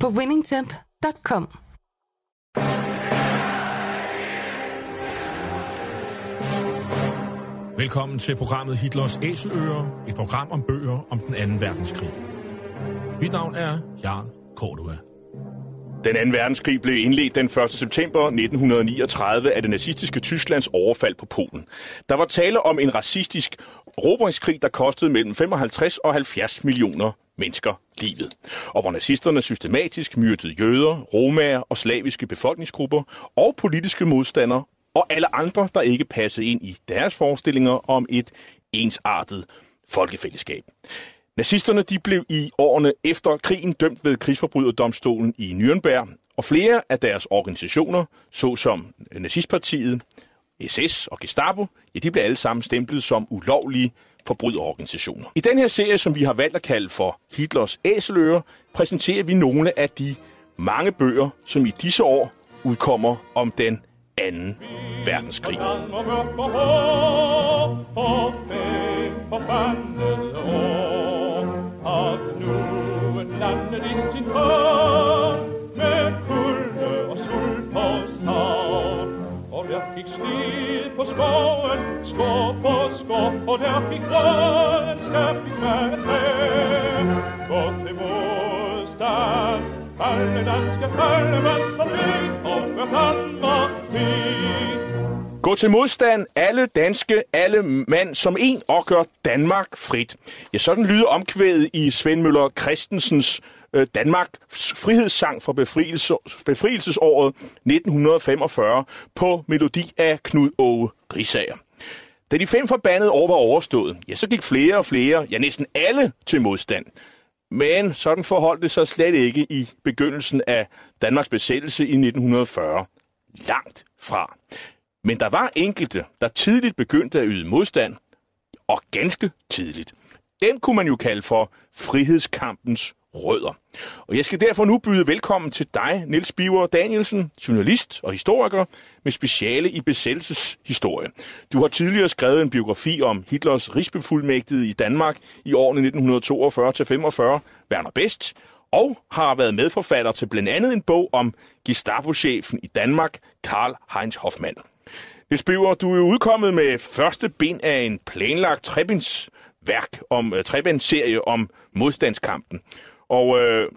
på winningtemp.com. Velkommen til programmet Hitlers Æseløer, et program om bøger om den anden verdenskrig. Mit navn er Jarl Cordua. Den anden verdenskrig blev indledt den 1. september 1939 af det nazistiske Tysklands overfald på Polen. Der var tale om en racistisk råbringskrig, der kostede mellem 55 og 70 millioner mennesker livet, og hvor nazisterne systematisk myrdede jøder, romager og slaviske befolkningsgrupper og politiske modstandere og alle andre, der ikke passede ind i deres forestillinger om et ensartet folkefællesskab. Nazisterne de blev i årene efter krigen dømt ved krigsforbryderdomstolen i Nürnberg, og flere af deres organisationer, såsom Nazistpartiet, SS og Gestapo, ja, de blev alle sammen stemplet som ulovlige forbryderorganisationer. I den her serie, som vi har valgt at kalde for Hitlers Æseløer, præsenterer vi nogle af de mange bøger, som i disse år udkommer om den anden verdenskrig. At nu landet i sin hånd med kulde og sult på savn. Og der fik skid på skoven, skår på skår, og der fik røden skab i svære træ. Til modstand, alle danske mænd, som vi over Danmark. Gå til modstand, alle danske, alle mand som en, og gør Danmark frit. Ja, sådan lyder omkvædet i Svend Møller Christensens øh, Danmarks frihedssang fra befrielse, befrielsesåret 1945 på melodi af Knud Åge Risager. Da de fem forbandede år var overstået, ja, så gik flere og flere, ja næsten alle, til modstand. Men sådan forholdt det sig slet ikke i begyndelsen af Danmarks besættelse i 1940. Langt fra. Men der var enkelte, der tidligt begyndte at yde modstand, og ganske tidligt. Den kunne man jo kalde for frihedskampens rødder. Og jeg skal derfor nu byde velkommen til dig, Niels Biver Danielsen, journalist og historiker med speciale i besættelseshistorie. Du har tidligere skrevet en biografi om Hitlers rigsbefuldmægtigede i Danmark i årene 1942-45, Werner Best, og har været medforfatter til blandt andet en bog om Gestapo-chefen i Danmark, Karl Heinz Hoffmann. Det Biver, du er udkommet med første ben af en planlagt trebinds værk om øh, uh, trebindsserie om modstandskampen. Og øh,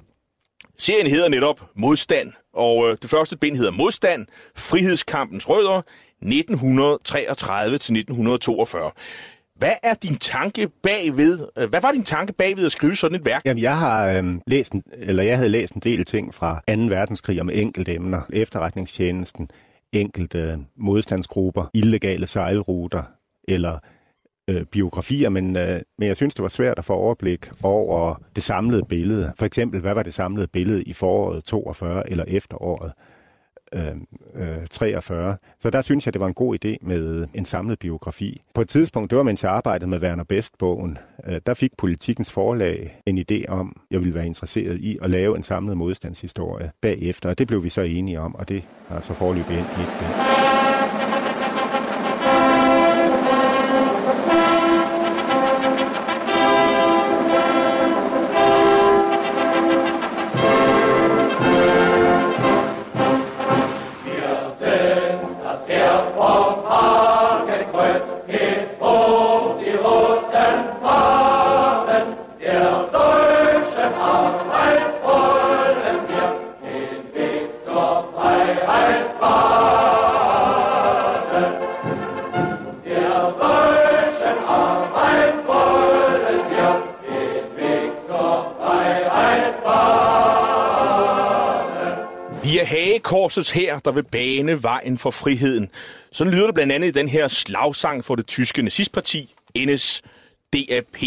serien hedder netop Modstand, og øh, det første ben hedder Modstand, Frihedskampens rødder, 1933-1942. Hvad er din tanke bagved? Øh, hvad var din tanke bagved at skrive sådan et værk? Jamen, jeg har øh, læst, en, eller jeg havde læst en del ting fra 2. verdenskrig om enkelte emner, efterretningstjenesten, enkelte øh, modstandsgrupper, illegale sejlruter eller øh, biografier, men, øh, men jeg synes, det var svært at få overblik over det samlede billede. For eksempel, hvad var det samlede billede i foråret 42 eller efteråret øh, øh 43? Så der synes jeg, det var en god idé med en samlet biografi. På et tidspunkt, det var mens jeg arbejdede med Werner Best-bogen, øh, der fik politikens forlag en idé om, jeg ville være interesseret i at lave en samlet modstandshistorie bagefter, og det blev vi så enige om, og det har så forløbet ind i et bind. Korsets her, der vil bane vejen for friheden. Sådan lyder det blandt andet i den her slagsang for det tyske nazistparti, NSDAP.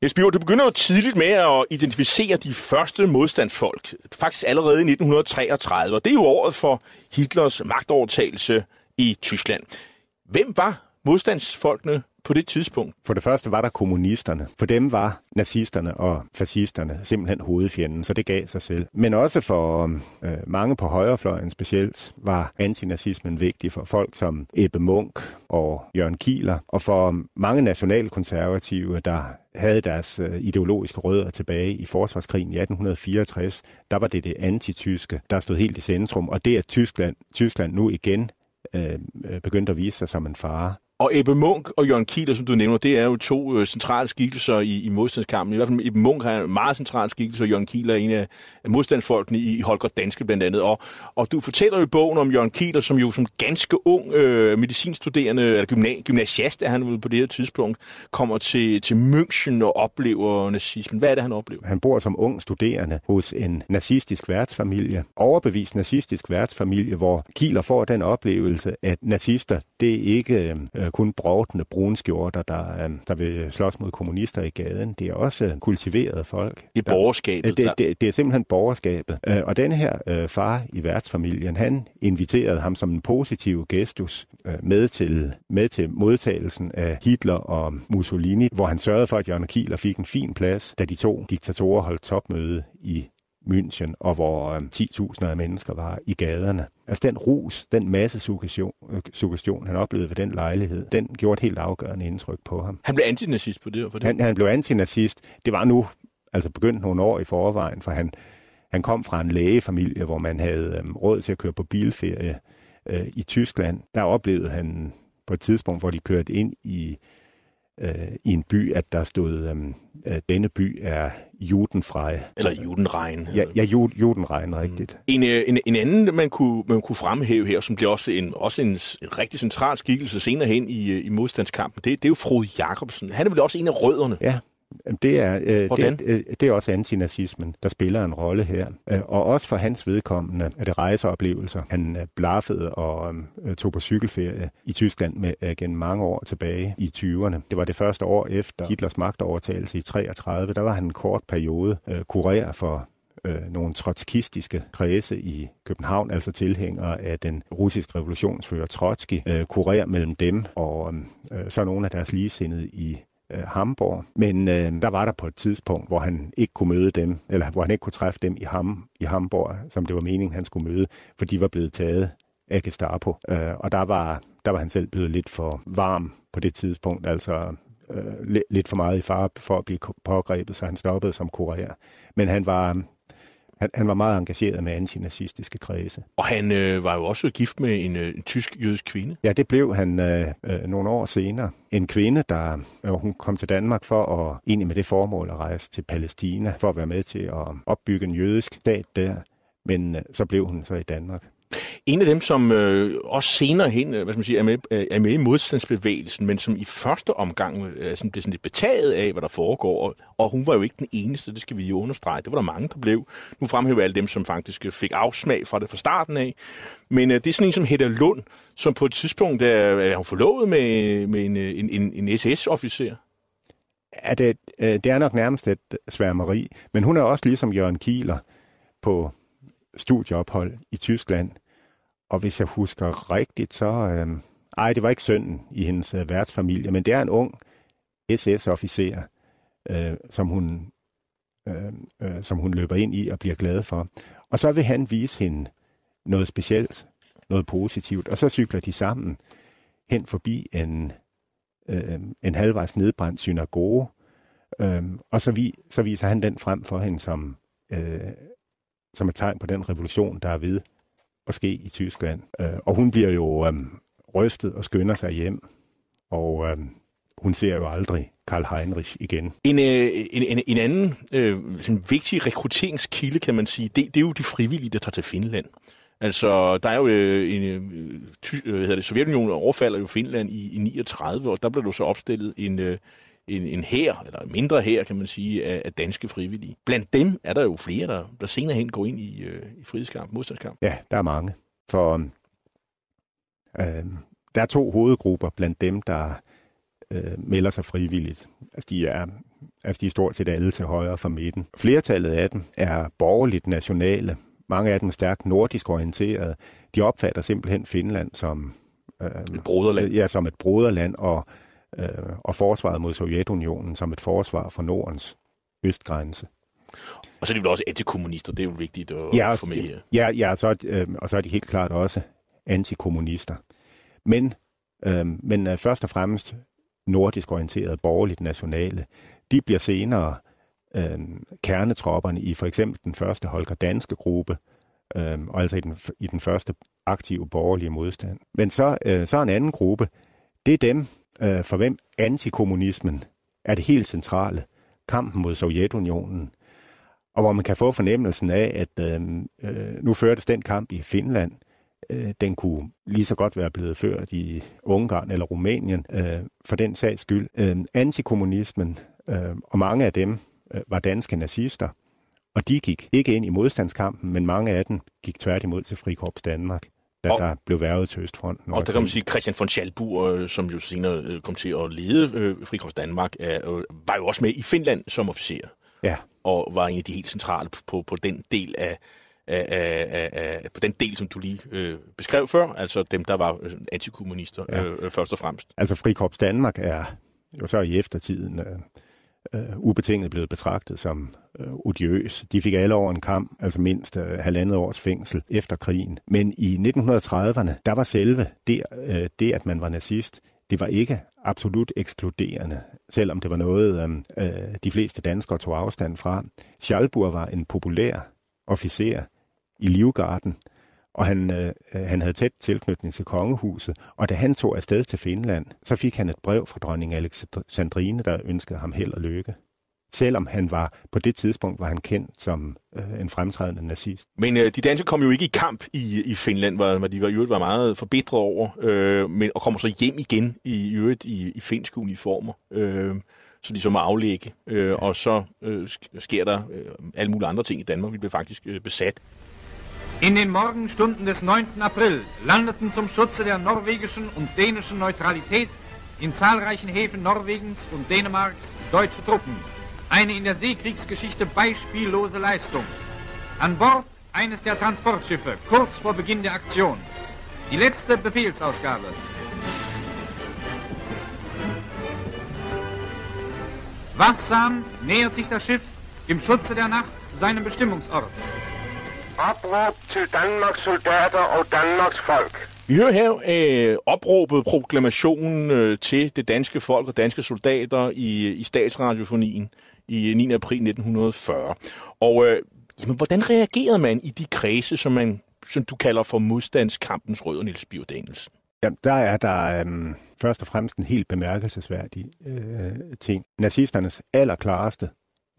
Niels Bjørn, du begynder jo tidligt med at identificere de første modstandsfolk, faktisk allerede i 1933, og det er jo året for Hitlers magtovertagelse i Tyskland. Hvem var modstandsfolkene på det tidspunkt? For det første var der kommunisterne. For dem var nazisterne og fascisterne simpelthen hovedfjenden, så det gav sig selv. Men også for øh, mange på højrefløjen specielt var antinazismen vigtig for folk som Ebbe Munk og Jørgen Kieler, og for mange nationalkonservative, der havde deres øh, ideologiske rødder tilbage i forsvarskrigen i 1864, der var det det antityske, der stod helt i centrum, og det at Tyskland, Tyskland nu igen øh, øh begyndte at vise sig som en fare. Og Ebbe Munk og Jørgen Kieler, som du nævner, det er jo to øh, centrale skikkelser i, i modstandskampen. I hvert fald Ebbe Munk har en meget central skikkelse, og Jørgen Kieler er en af modstandsfolkene i Holger Danske blandt andet. Og, og du fortæller jo i bogen om Jørgen Kieler, som jo som ganske ung øh, medicinstuderende, eller gymna- gymnasiast er han på det her tidspunkt, kommer til, til München og oplever nazismen. Hvad er det, han oplever? Han bor som ung studerende hos en nazistisk værtsfamilie, overbevist nazistisk værtsfamilie, hvor Kieler får den oplevelse, at nazister, det er ikke øh, kun brovtende brunskjorter, der, øh, der vil slås mod kommunister i gaden. Det er også øh, kultiverede folk. Det er borgerskabet. Det, det, det er simpelthen borgerskabet. Øh, og den her øh, far i værtsfamilien, han inviterede ham som en positiv gestus øh, med, til, med til modtagelsen af Hitler og Mussolini, hvor han sørgede for, at Jørgen Kieler fik en fin plads, da de to diktatorer holdt topmøde i München, og hvor øh, 10.000 af mennesker var i gaderne. Altså den rus, den masse suggestion, øh, suggestion, han oplevede ved den lejlighed, den gjorde et helt afgørende indtryk på ham. Han blev antinazist på det? På det. Han, han blev antinazist. Det var nu altså begyndt nogle år i forvejen, for han, han kom fra en lægefamilie, hvor man havde øh, råd til at køre på bilferie øh, i Tyskland. Der oplevede han på et tidspunkt, hvor de kørte ind i øh, i en by, at der stod, øhm, at denne by er judenfrej. Eller judenregn. Ja, ja ju, judenregn, rigtigt. En, øh, en, en anden, man kunne, man kunne fremhæve her, som bliver også en, også en rigtig central skikkelse senere hen i, øh, i modstandskampen, det, det er jo Frode Jacobsen. Han er vel også en af rødderne. Ja, det er, øh, Hvordan? det, øh, det er også antinazismen, der spiller en rolle her. Øh, og også for hans vedkommende er det rejseoplevelser. Han øh, blaffede og øh, tog på cykelferie i Tyskland med, øh, gennem mange år tilbage i 20'erne. Det var det første år efter Hitlers magtovertagelse i 33. Der var han en kort periode øh, kurér for øh, nogle trotskistiske kredse i København, altså tilhængere af den russiske revolutionsfører Trotsky, øh, kurér mellem dem og øh, så nogle af deres ligesindede i øh, Hamburg. Men øh, der var der på et tidspunkt, hvor han ikke kunne møde dem, eller hvor han ikke kunne træffe dem i, Ham, i Hamburg, som det var meningen, han skulle møde, for de var blevet taget af Gestapo. Øh, og der var, der var han selv blevet lidt for varm på det tidspunkt, altså øh, lidt for meget i fare for at blive pågrebet, så han stoppede som kurér. Men han var, han, han var meget engageret med antinazistiske kredse. Og han øh, var jo også gift med en, øh, en tysk-jødisk kvinde. Ja, det blev han øh, øh, nogle år senere. En kvinde, der øh, hun kom til Danmark for at egentlig med det formål at rejse til Palæstina, for at være med til at opbygge en jødisk stat der. Men øh, så blev hun så i Danmark. En af dem, som øh, også senere hen øh, hvad skal man sige, er, med, øh, er med i modstandsbevægelsen, men som i første omgang øh, sådan bliver sådan lidt betaget af, hvad der foregår. Og, og hun var jo ikke den eneste, det skal vi jo understrege. Det var der mange, der blev. Nu fremhæver jeg alle dem, som faktisk øh, fik afsmag fra det fra starten af. Men øh, det er sådan en som Hedda Lund, som på et tidspunkt er, er hun forlovet med, med en, en, en, en SS-officer. er det, øh, det er nok nærmest et sværmeri, men hun er også ligesom Jørgen Kieler på studieophold i Tyskland. Og hvis jeg husker rigtigt, så... Øh, ej, det var ikke sønnen i hendes øh, værtsfamilie, men det er en ung SS-officer, øh, som, hun, øh, øh, som hun løber ind i og bliver glad for. Og så vil han vise hende noget specielt, noget positivt, og så cykler de sammen hen forbi en, øh, en halvvejs nedbrændt synagoge, øh, og så, vi, så viser han den frem for hende som, øh, som et tegn på den revolution, der er ved at ske i Tyskland. Øh, og hun bliver jo øh, rystet og skynder sig hjem, og øh, hun ser jo aldrig Karl Heinrich igen. En, øh, en, en, en anden øh, sådan vigtig rekrutteringskilde, kan man sige, det, det er jo de frivillige, der tager til Finland. Altså, der er jo øh, en, øh, ty, øh, hvad hedder det, Sovjetunionen overfalder jo Finland i, i 39, og der blev jo så opstillet en, øh, en, en her, eller en mindre her, kan man sige, af, af danske frivillige. Blandt dem er der jo flere, der, der senere hen går ind i, øh, i frihedskamp, modstandskamp. Ja, der er mange. For øh, der er to hovedgrupper blandt dem, der øh, melder sig frivilligt. Altså de, er, altså de er stort set alle til højre for midten. Flertallet af dem er borgerligt nationale. Mange af dem er stærkt nordisk orienterede. De opfatter simpelthen Finland som, øh, et broderland. Ja, som et broderland, og, øh, og forsvaret mod Sovjetunionen som et forsvar for Nordens østgrænse. Og så er de vel også antikommunister, det er jo vigtigt at ja, få med her. Ja, ja så, øh, og så er de helt klart også antikommunister. Men, øh, men øh, først og fremmest nordisk orienterede, borgerligt nationale, de bliver senere øh, kernetropperne i for eksempel den første Holger Danske gruppe, øh, og altså i den, i den første aktive borgerlige modstand. Men så, øh, så en anden gruppe, det er dem, øh, for hvem antikommunismen er det helt centrale. Kampen mod Sovjetunionen, og hvor man kan få fornemmelsen af, at øh, øh, nu førtes den kamp i Finland, øh, den kunne lige så godt være blevet ført i Ungarn eller Rumænien, øh, for den sags skyld. Øh, antikommunismen, øh, og mange af dem øh, var danske nazister, og de gik ikke ind i modstandskampen, men mange af dem gik tværtimod til Frikorps Danmark da og, der blev værvet til Østfronten. Og der kan man sige, Christian von Schalburg, øh, som jo senere øh, kom til at lede øh, Frikorps Danmark, øh, var jo også med i Finland som officer. Ja. Og var en af de helt centrale på, på, på den del af, af, af, af, på den del, som du lige øh, beskrev før, altså dem, der var antikommunister ja. øh, først og fremmest. Altså Frikorps Danmark er jo så i eftertiden øh, øh, ubetinget blevet betragtet som øh, odiøs. De fik alle over en kamp, altså mindst øh, halvandet års fængsel efter krigen. Men i 1930'erne, der var selve det, øh, det, at man var nazist, det var ikke absolut ekskluderende, selvom det var noget, øh, øh de fleste danskere tog afstand fra. Schalburg var en populær officer i Livgarden, og han, øh, han havde tæt tilknytning til kongehuset, og da han tog afsted til Finland, så fik han et brev fra dronning Alexandrine, der ønskede ham held og lykke. Selvom han var, på det tidspunkt var han kendt som øh, en fremtrædende nazist. Men øh, de danske kom jo ikke i kamp i, i Finland, hvor, hvor de var, i øvrigt var meget forbitret over, øh, men, og kommer så hjem igen i, i øvrigt i, i finske uniformer. Øh, så de så må aflægge. Øh, og så øh, sker der øh, alle mulige andre ting i Danmark. Vi blev faktisk øh, besat. In den Morgenstunden des 9. April landeten zum Schutze der norwegischen und dänischen Neutralität in zahlreichen Häfen Norwegens und Dänemarks deutsche Truppen. Eine in der Seekriegsgeschichte beispiellose Leistung. An Bord eines der Transportschiffe kurz vor Beginn der Aktion. Die letzte Befehlsausgabe Wachsam nähert sich das Schiff im Schutze der Nacht seinem Bestimmungsort. Opråb til Danmarks soldater og Danmarks folk. Vi hører her øh, opråbet proklamationen øh, til det danske folk og danske soldater i, i statsradiofonien i 9. april 1940. Og øh, jamen, hvordan reagerede man i de kredse, som man som du kalder for modstandskampens rød og Niels Bio Danielsen? Ja, der er der øhm, først og fremmest en helt bemærkelsesværdig øh, ting. Nazisternes allerklareste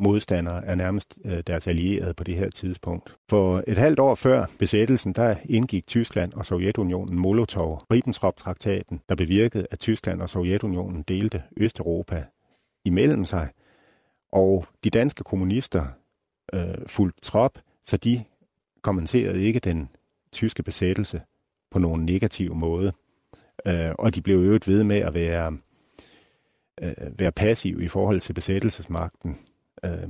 modstandere er nærmest øh, deres allierede på det her tidspunkt. For et halvt år før besættelsen, der indgik Tyskland og Sovjetunionen Molotov-Ribbentrop-traktaten, der bevirkede, at Tyskland og Sovjetunionen delte Østeuropa imellem sig. Og de danske kommunister øh, fulgte trop, så de kommenterede ikke den tyske besættelse på nogen negativ måde. Øh, og de blev øvet ved med at være, øh, være passive i forhold til besættelsesmagten øh,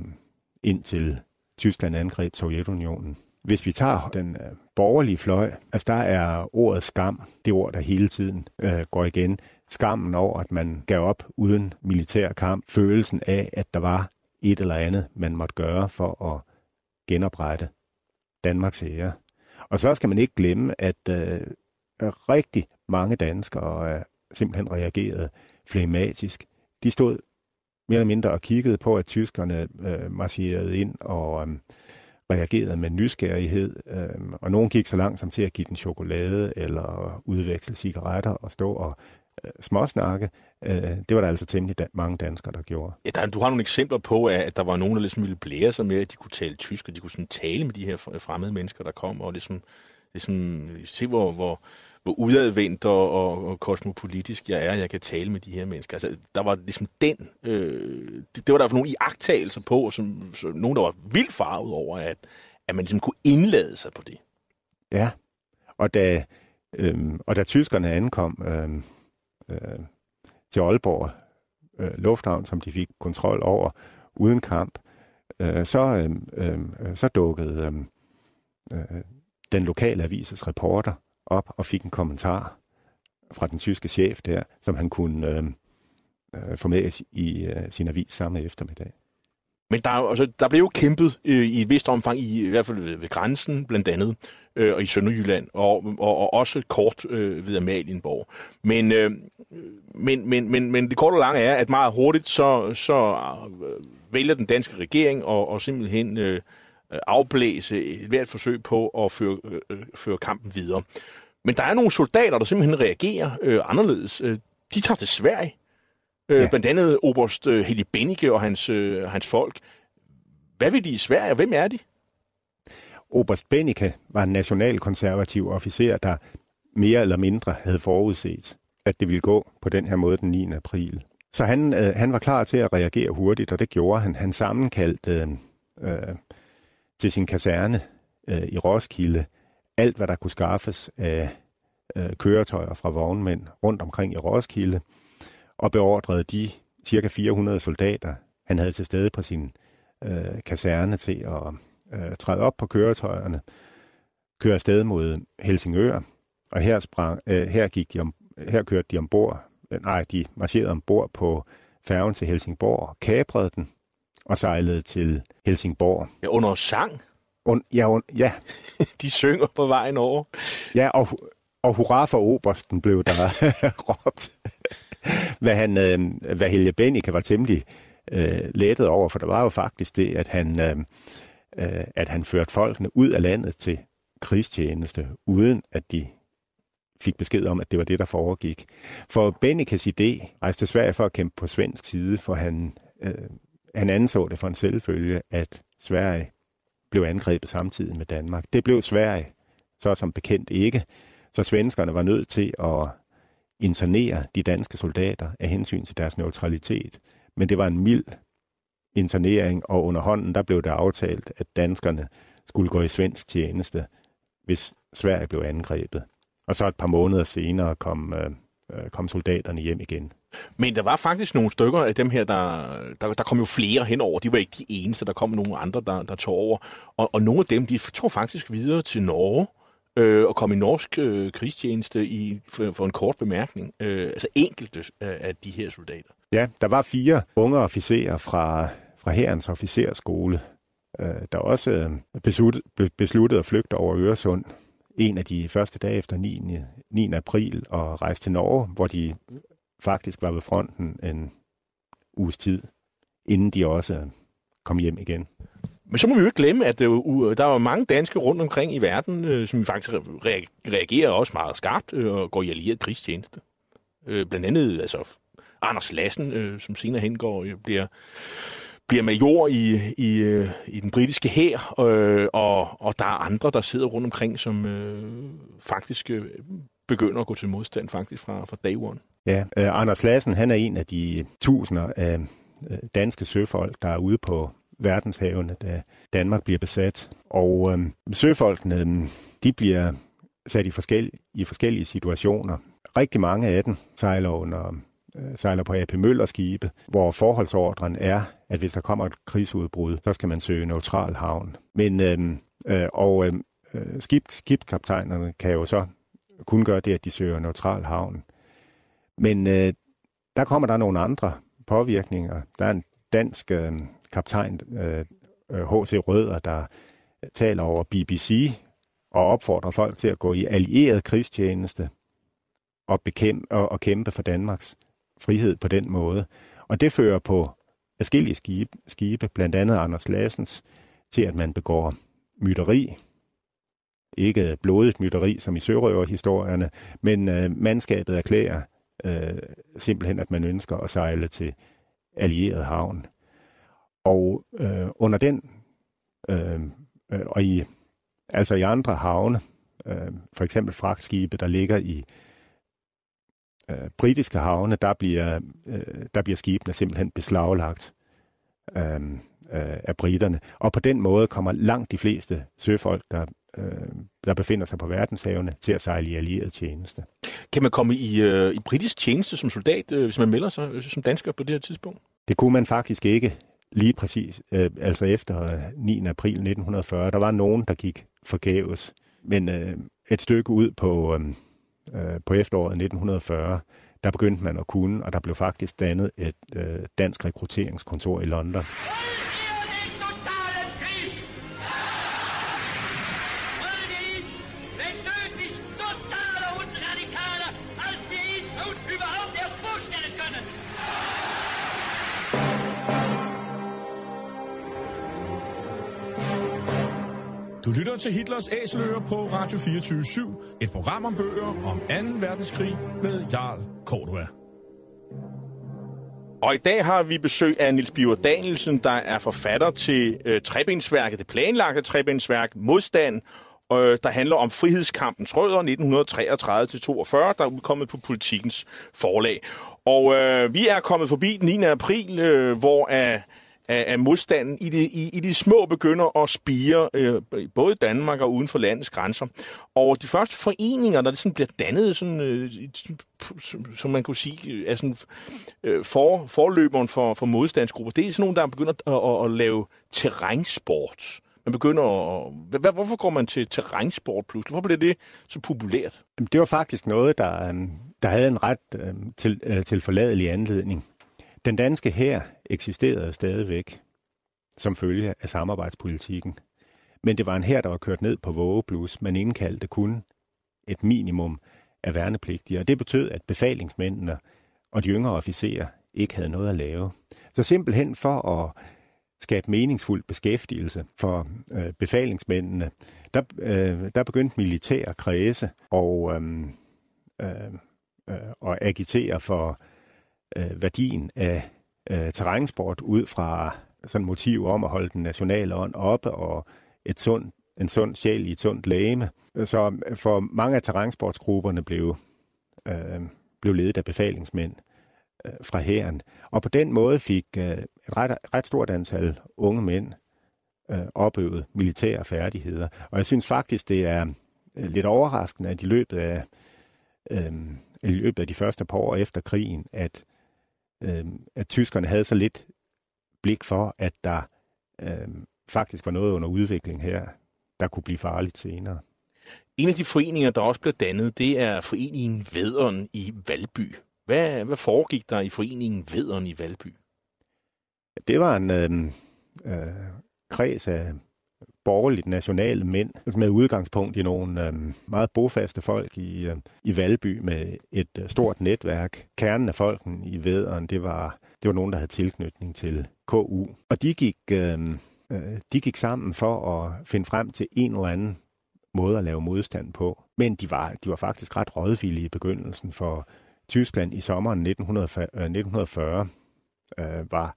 indtil Tyskland angreb Sovjetunionen. Hvis vi tager den øh, borgerlige fløj, altså der er ordet skam, det ord, der hele tiden øh, går igen. Skammen over, at man gav op uden militær kamp. Følelsen af, at der var et eller andet, man måtte gøre for at genoprette Danmarks ære. Og så skal man ikke glemme, at øh, rigtig mange danskere øh, simpelthen reagerede flematisk. De stod mere eller mindre og kiggede på, at tyskerne øh, marcherede ind og øh, reagerede med nysgerrighed. Øh, og nogen gik så langt som til at give den chokolade eller udveksle cigaretter og stå og øh, småsnakke. Øh, det var der altså temmelig da- mange danskere, der gjorde. Ja, der, du har nogle eksempler på, at der var nogen, der ligesom ville blære sig med, at de kunne tale tysk, og de kunne sådan tale med de her fremmede mennesker, der kom, og ligesom, ligesom se, hvor, hvor, hvor udadvendt og, og, og kosmopolitisk jeg er, jeg kan tale med de her mennesker. Altså, der var ligesom den, øh, det, det var der for nogle iagtagelser på, som, som nogen, der var vildt farvet over, at, at man ligesom kunne indlade sig på det. Ja, og da, øh, og da tyskerne ankom øh, øh, til Aalborg øh, lufthavn, som de fik kontrol over uden kamp, øh, så, øh, øh, så dukkede øh, øh, den lokale avises reporter op og fik en kommentar fra den tyske chef der, som han kunne øh, øh, få med i øh, sin avis samme eftermiddag. Men der, altså, der blev jo kæmpet øh, i et vist omfang, i, i hvert fald ved, ved grænsen blandt andet, øh, og i Sønderjylland, og, og, og også kort øh, ved Amalienborg. Men, øh, men, men, men, men det korte og lange er, at meget hurtigt så, så øh, vælger den danske regering og, og simpelthen øh, afblæse et hvert forsøg på at føre, øh, føre kampen videre. Men der er nogle soldater, der simpelthen reagerer øh, anderledes. Øh, de tager til Sverige. Øh, ja. Blandt andet Oberst øh, Heli Benike og hans, øh, hans folk. Hvad vil de i Sverige, og hvem er de? Oberst Benike var en nationalkonservativ officer, der mere eller mindre havde forudset, at det ville gå på den her måde den 9. april. Så han, øh, han var klar til at reagere hurtigt, og det gjorde han. Han sammenkaldte øh, øh, til sin kaserne øh, i Roskilde. Alt, hvad der kunne skaffes af øh, køretøjer fra vognmænd rundt omkring i Roskilde, og beordrede de cirka 400 soldater, han havde til stede på sin øh, kaserne til at øh, træde op på køretøjerne, køre afsted mod Helsingør, og her, sprang, øh, her, gik de om, her kørte de ombord, øh, nej, de marcherede ombord på færgen til Helsingborg, kaprede den og sejlede til Helsingborg. Ja, under sang? Und, ja, un, ja. de synger på vejen over. Ja, og, og hurra for Obersten blev der råbt. hvad, han, øh, hvad Helge Benike var temmelig øh, lettet over, for der var jo faktisk det, at han, øh, øh, at han førte folkene ud af landet til krigstjeneste, uden at de fik besked om, at det var det, der foregik. For Bennikes idé rejste til Sverige for at kæmpe på svensk side, for han, øh, han anså det for en selvfølge, at Sverige blev angrebet samtidig med Danmark. Det blev Sverige så som bekendt ikke, så svenskerne var nødt til at internere de danske soldater af hensyn til deres neutralitet. Men det var en mild internering, og under hånden der blev det aftalt, at danskerne skulle gå i svensk tjeneste, hvis Sverige blev angrebet. Og så et par måneder senere kom, øh, øh kom soldaterne hjem igen. Men der var faktisk nogle stykker af dem her, der, der, der kom jo flere henover. De var ikke de eneste, der kom nogle andre, der, der tog over. Og, og nogle af dem, de tog faktisk videre til Norge øh, og kom i norsk øh, krigstjeneste i, for, for en kort bemærkning. Øh, altså enkelte af, af de her soldater. Ja, der var fire unge officerer fra, fra herrens officerskole, øh, der også øh, besluttede, at flygte over Øresund en af de første dage efter 9. 9. april og rejste til Norge, hvor de faktisk var ved fronten en uges tid, inden de også kom hjem igen. Men så må vi jo ikke glemme, at øh, øh, der var mange danske rundt omkring i verden, øh, som faktisk reagerer også meget skarpt og går i allieret krigstjeneste. Blandt andet altså Anders Lassen, som senere hen går, bliver, bliver major i, i, i den britiske hær, og, og der er andre, der sidder rundt omkring, som faktisk begynder at gå til modstand faktisk fra, fra day one. Ja, øh, Anders Lassen, han er en af de tusinder af øh, danske søfolk, der er ude på verdenshavene, da Danmark bliver besat. Og øh, søfolkene, de bliver sat i, forskel, i forskellige situationer. Rigtig mange af dem sejler under øh, sejler på AP Møller skibe, hvor forholdsordren er, at hvis der kommer et krigsudbrud, så skal man søge neutral havn. Men øh, øh, og øh, øh, skib, skibskaptajnerne kan jo så kun gøre det, at de søger neutral havn. Men øh, der kommer der nogle andre påvirkninger. Der er en dansk øh, kaptajn, H.C. Øh, øh der taler over BBC og opfordrer folk til at gå i allieret krigstjeneste og, bekæmpe, og, og kæmpe for Danmarks frihed på den måde. Og det fører på forskellige skibe, skibe, blandt andet Anders Lassens, til at man begår mytteri. Ikke blodigt mytteri, som i sørøverhistorierne, men øh, mandskabet erklærer, øh, simpelthen, at man ønsker at sejle til allieret havn. Og øh, under den, øh, øh, og i, altså i andre havne, øh, for eksempel fragtskibe, der ligger i øh, britiske havne, der bliver, øh, der bliver skibene simpelthen beslaglagt øh, øh, af britterne. Og på den måde kommer langt de fleste søfolk, der øh, der befinder sig på verdenshavene, til at sejle i allieret tjeneste. Kan man komme i, øh, i britisk tjeneste som soldat, øh, hvis man melder sig øh, som dansker på det her tidspunkt? Det kunne man faktisk ikke lige præcis, øh, altså efter 9. april 1940. Der var nogen, der gik forgæves, men øh, et stykke ud på, øh, på efteråret 1940, der begyndte man at kunne, og der blev faktisk dannet et øh, dansk rekrutteringskontor i London. Du lytter til Hitlers Æseløer på Radio 24 /7, et program om bøger om 2. verdenskrig med Jarl Cordua. Og i dag har vi besøg af Nils Biver Danielsen, der er forfatter til øh, trebensværket, det planlagte trebensværk Modstand, øh, der handler om frihedskampens rødder 1933-42, der er udkommet på politikens forlag. Og øh, vi er kommet forbi den 9. april, øh, hvor øh, af, af modstanden i de, i, i de små begynder at spire, øh, både i Danmark og uden for landets grænser. Og de første foreninger, der sådan bliver dannet, sådan, øh, som man kunne sige, øh, er sådan, øh, for, forløberen for, for modstandsgrupper, det er sådan nogle, der begynder at, at, at lave terrænsport. Man begynder at... Hvorfor går man til terrænsport pludselig? Hvorfor bliver det så populært? Det var faktisk noget, der, øhm, der havde en ret øhm, til, øh, til forladelig anledning. Den danske her eksisterede stadigvæk som følge af samarbejdspolitikken. Men det var en her, der var kørt ned på vågeblus. Man indkaldte kun et minimum af værnepligtige, og det betød, at befalingsmændene og de yngre officerer ikke havde noget at lave. Så simpelthen for at skabe meningsfuld beskæftigelse for øh, befalingsmændene, der, øh, der begyndte militær kredse og, øh, øh, øh, og agitere for øh, værdien af øh, terrænsport ud fra sådan motiv om at holde den nationale ånd oppe og et sund, en sund sjæl i et sundt lægeme. Så for mange af terrænsportsgrupperne blev, øh, blev ledet af befalingsmænd øh, fra hæren. Og på den måde fik øh, et ret, ret stort antal unge mænd øh, opøvet militære færdigheder. Og jeg synes faktisk, det er øh, lidt overraskende, at i løbet af, øh, i løbet af de første par år efter krigen, at øh, at tyskerne havde så lidt blik for, at der øh, faktisk var noget under udvikling her, der kunne blive farligt senere. En af de foreninger, der også blev dannet, det er foreningen Vederen i Valby. Hvad, hvad foregik der i foreningen Vederen i Valby? Det var en øh, øh, kreds af borgerligt nationale mænd med udgangspunkt i nogle øh, meget bofaste folk i, øh, i Valby med et øh, stort netværk. Kernen af folken i Vederen, det var, det var nogen, der havde tilknytning til KU. Og de gik, øh, øh, de gik sammen for at finde frem til en eller anden måde at lave modstand på. Men de var, de var faktisk ret rådvillige i begyndelsen, for Tyskland i sommeren 1940, 1940 øh, øh, var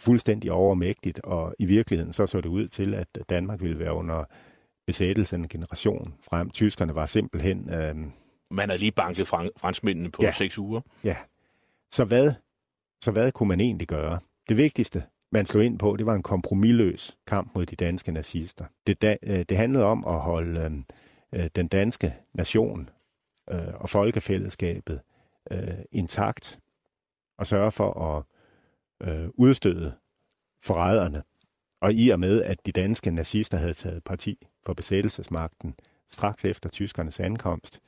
fuldstændig overmægtigt, og i virkeligheden så så det ud til, at Danmark ville være under besættelse en generation frem. Tyskerne var simpelthen... Øh, Man har lige banket fran- franskmændene på ja, seks uger. Ja. Så hvad, så hvad kunne man egentlig gøre? Det vigtigste, man slog ind på, det var en kompromilløs kamp mod de danske nazister. Det, da, øh, det handlede om at holde øh, øh, den danske nation øh, og folkefællesskabet øh, intakt, og sørge for at øh, udstøde forræderne. Og i og med, at de danske nazister havde taget parti for besættelsesmagten straks efter tyskernes ankomst,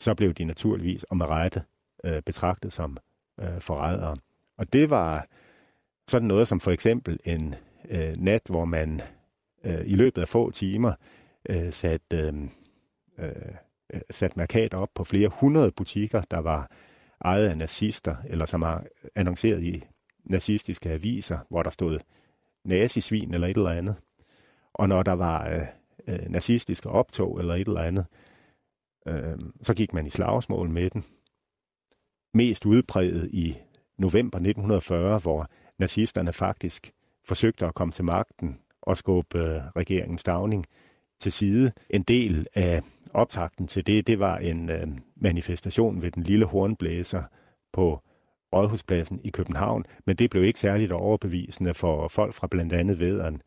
så blev de naturligvis og med rette øh, betragtet som øh, forrædere. Og det var sådan noget som for eksempel en øh, nat, hvor man øh, i løbet af få timer øh, satte øh, øh, øh, sat markat op på flere hundrede butikker, der var ejet af nazister, eller som har annonceret i nazistiske aviser, hvor der stod nazisvin eller et eller andet. Og når der var øh, øh, nazistiske optog eller et eller andet, øh, så gik man i slagsmål med den. Mest udpræget i november 1940, hvor nazisterne faktisk forsøgte at komme til magten og skubbe øh, regeringens Stavning til side. En del af optakten til det, det var en øh, manifestation ved den lille hornblæser på Rådhuspladsen i København, men det blev ikke særligt overbevisende for folk fra blandt andet Vederen.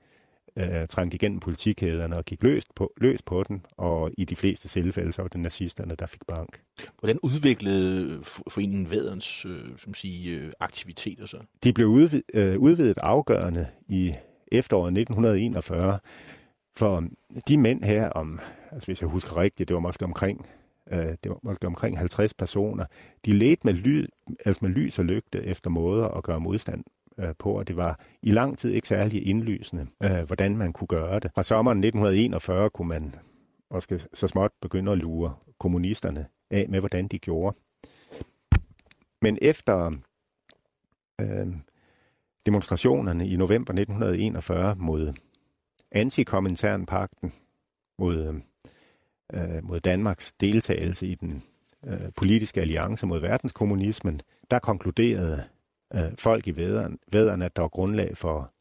øh, trængte igennem politikæderne og gik løst på, løs på den, og i de fleste tilfælde så var det nazisterne, der fik bank. Hvordan udviklede foreningen Væderens øh, som sige, øh, aktiviteter så? De blev udvid, øh, udvidet afgørende i efteråret 1941, for de mænd her, om, altså hvis jeg husker rigtigt, det var måske omkring øh, det var måske omkring 50 personer, de ledte med, ly, altså med lys og lygte efter måder at gøre modstand øh, på, og det var i lang tid ikke særlig indlysende, øh, hvordan man kunne gøre det. Fra sommeren 1941 kunne man også så småt begynde at lure kommunisterne af med, hvordan de gjorde. Men efter øh, demonstrationerne i november 1941 mod antikominternpakten, mod, øh, øh, mod Danmarks deltagelse i den øh, politiske alliance mod verdenskommunismen, der konkluderede øh, folk i Væderen, at der var grundlag for